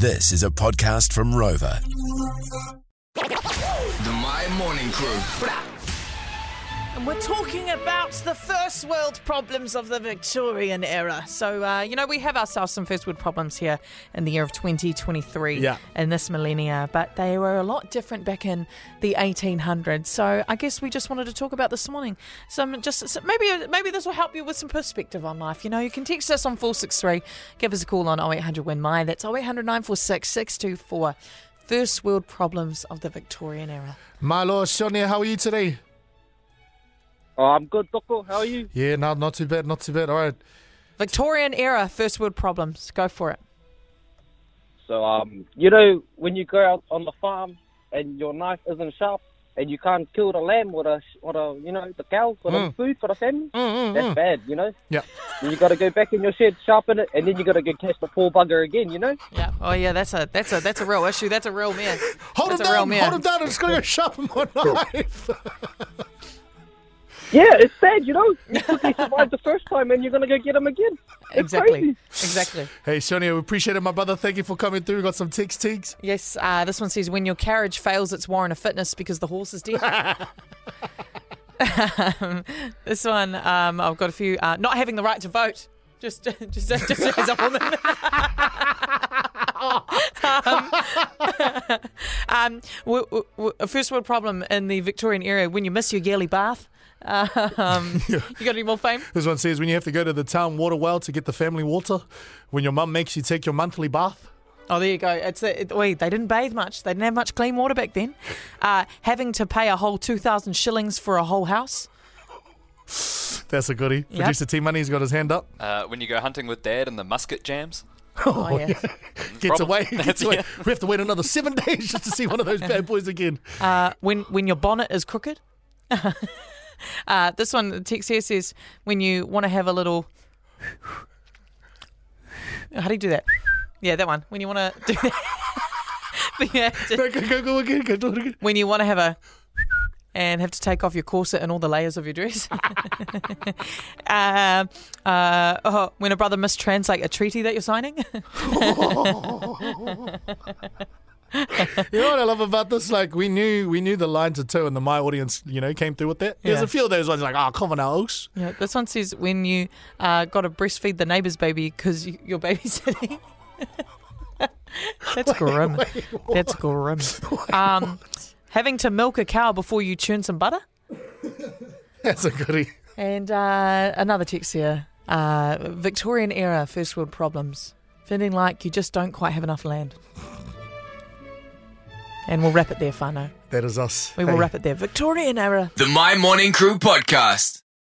This is a podcast from Rova. The Mai Morning Crew. And we're talking about the first world problems of the Victorian era. So, uh, you know, we have ourselves some first world problems here in the year of 2023 Yeah. in this millennia, but they were a lot different back in the 1800s. So, I guess we just wanted to talk about this morning. Some just so maybe maybe this will help you with some perspective on life. You know, you can text us on 463, give us a call on 0800 Win Mai. That's 0800 946 624. First world problems of the Victorian era. My lord, Sonia, how are you today? Oh, I'm good, Doko. How are you? Yeah, no, not too bad, not too bad. All right. Victorian era first world problems. Go for it. So, um, you know, when you go out on the farm and your knife isn't sharp and you can't kill the lamb or the, or the you know, the cow for the Mm. food for the family, Mm, mm, that's mm. bad, you know? Yeah. You got to go back in your shed, sharpen it, and then you got to go catch the poor bugger again, you know? Yeah. Oh yeah, that's a that's a that's a real issue. That's a real man. Hold that's him a real down, man. hold him down. I'm just going to go sharpen my knife. Yeah, it's bad, you know? You quickly survived the first time and you're going to go get him again. It's Exactly. crazy. Exactly. hey, Sonia, we appreciate it, my brother. Thank you for coming through. We Got some text teaks. Yes. Uh, this one says when your carriage fails its warrant of fitness because the horse is dead. um, this one, um, I've got a few. Uh, not having the right to vote. Just, just, just as a woman. um, um, w- w- w- a first world problem in the Victorian era when you miss your yearly bath. Um, You got any more fame? This one says when you have to go to the town water well to get the family water, when your mum makes you take your monthly bath. Oh, there you go. It's a, it, wait, they didn't bathe much. They didn't have much clean water back then. Uh, having to pay a whole two thousand shillings for a whole house. That's a goodie. Yep. Producer T Money's got his hand up. Uh, when you go hunting with dad and the musket jams. Oh, yeah. Gets Problem- away. Gets away. yeah. We have to wait another seven days just to see one of those bad boys again. Uh, when when your bonnet is crooked. uh, this one, the text here says when you want to have a little. How do you do that? Yeah, that one. When you want to do that. But you have to- Go, go, go, go again. Go do it again. when you want to have a and have to take off your corset and all the layers of your dress. uh, uh, oh, when a brother mistranslate a treaty that you're signing. You know what I love about this? Like we knew we knew the lines to two, and the my audience, you know, came through with that. There's Yeah. a few of those ones like, oh, come on, Alex. yeah, this one says when you uh, got to breastfeed the neighbour's baby because you, you're babysitting. That's grim. That's grim. Um, having to milk a cow before you churn some butter. That's a goodie. And uh, another text here uh, Victorian era first world problems. Feeling like you just don't quite have enough land. And we'll wrap it there, Fano. That is us. We will Hey. wrap it there. Victorian era. The Mai Morning Crew podcast.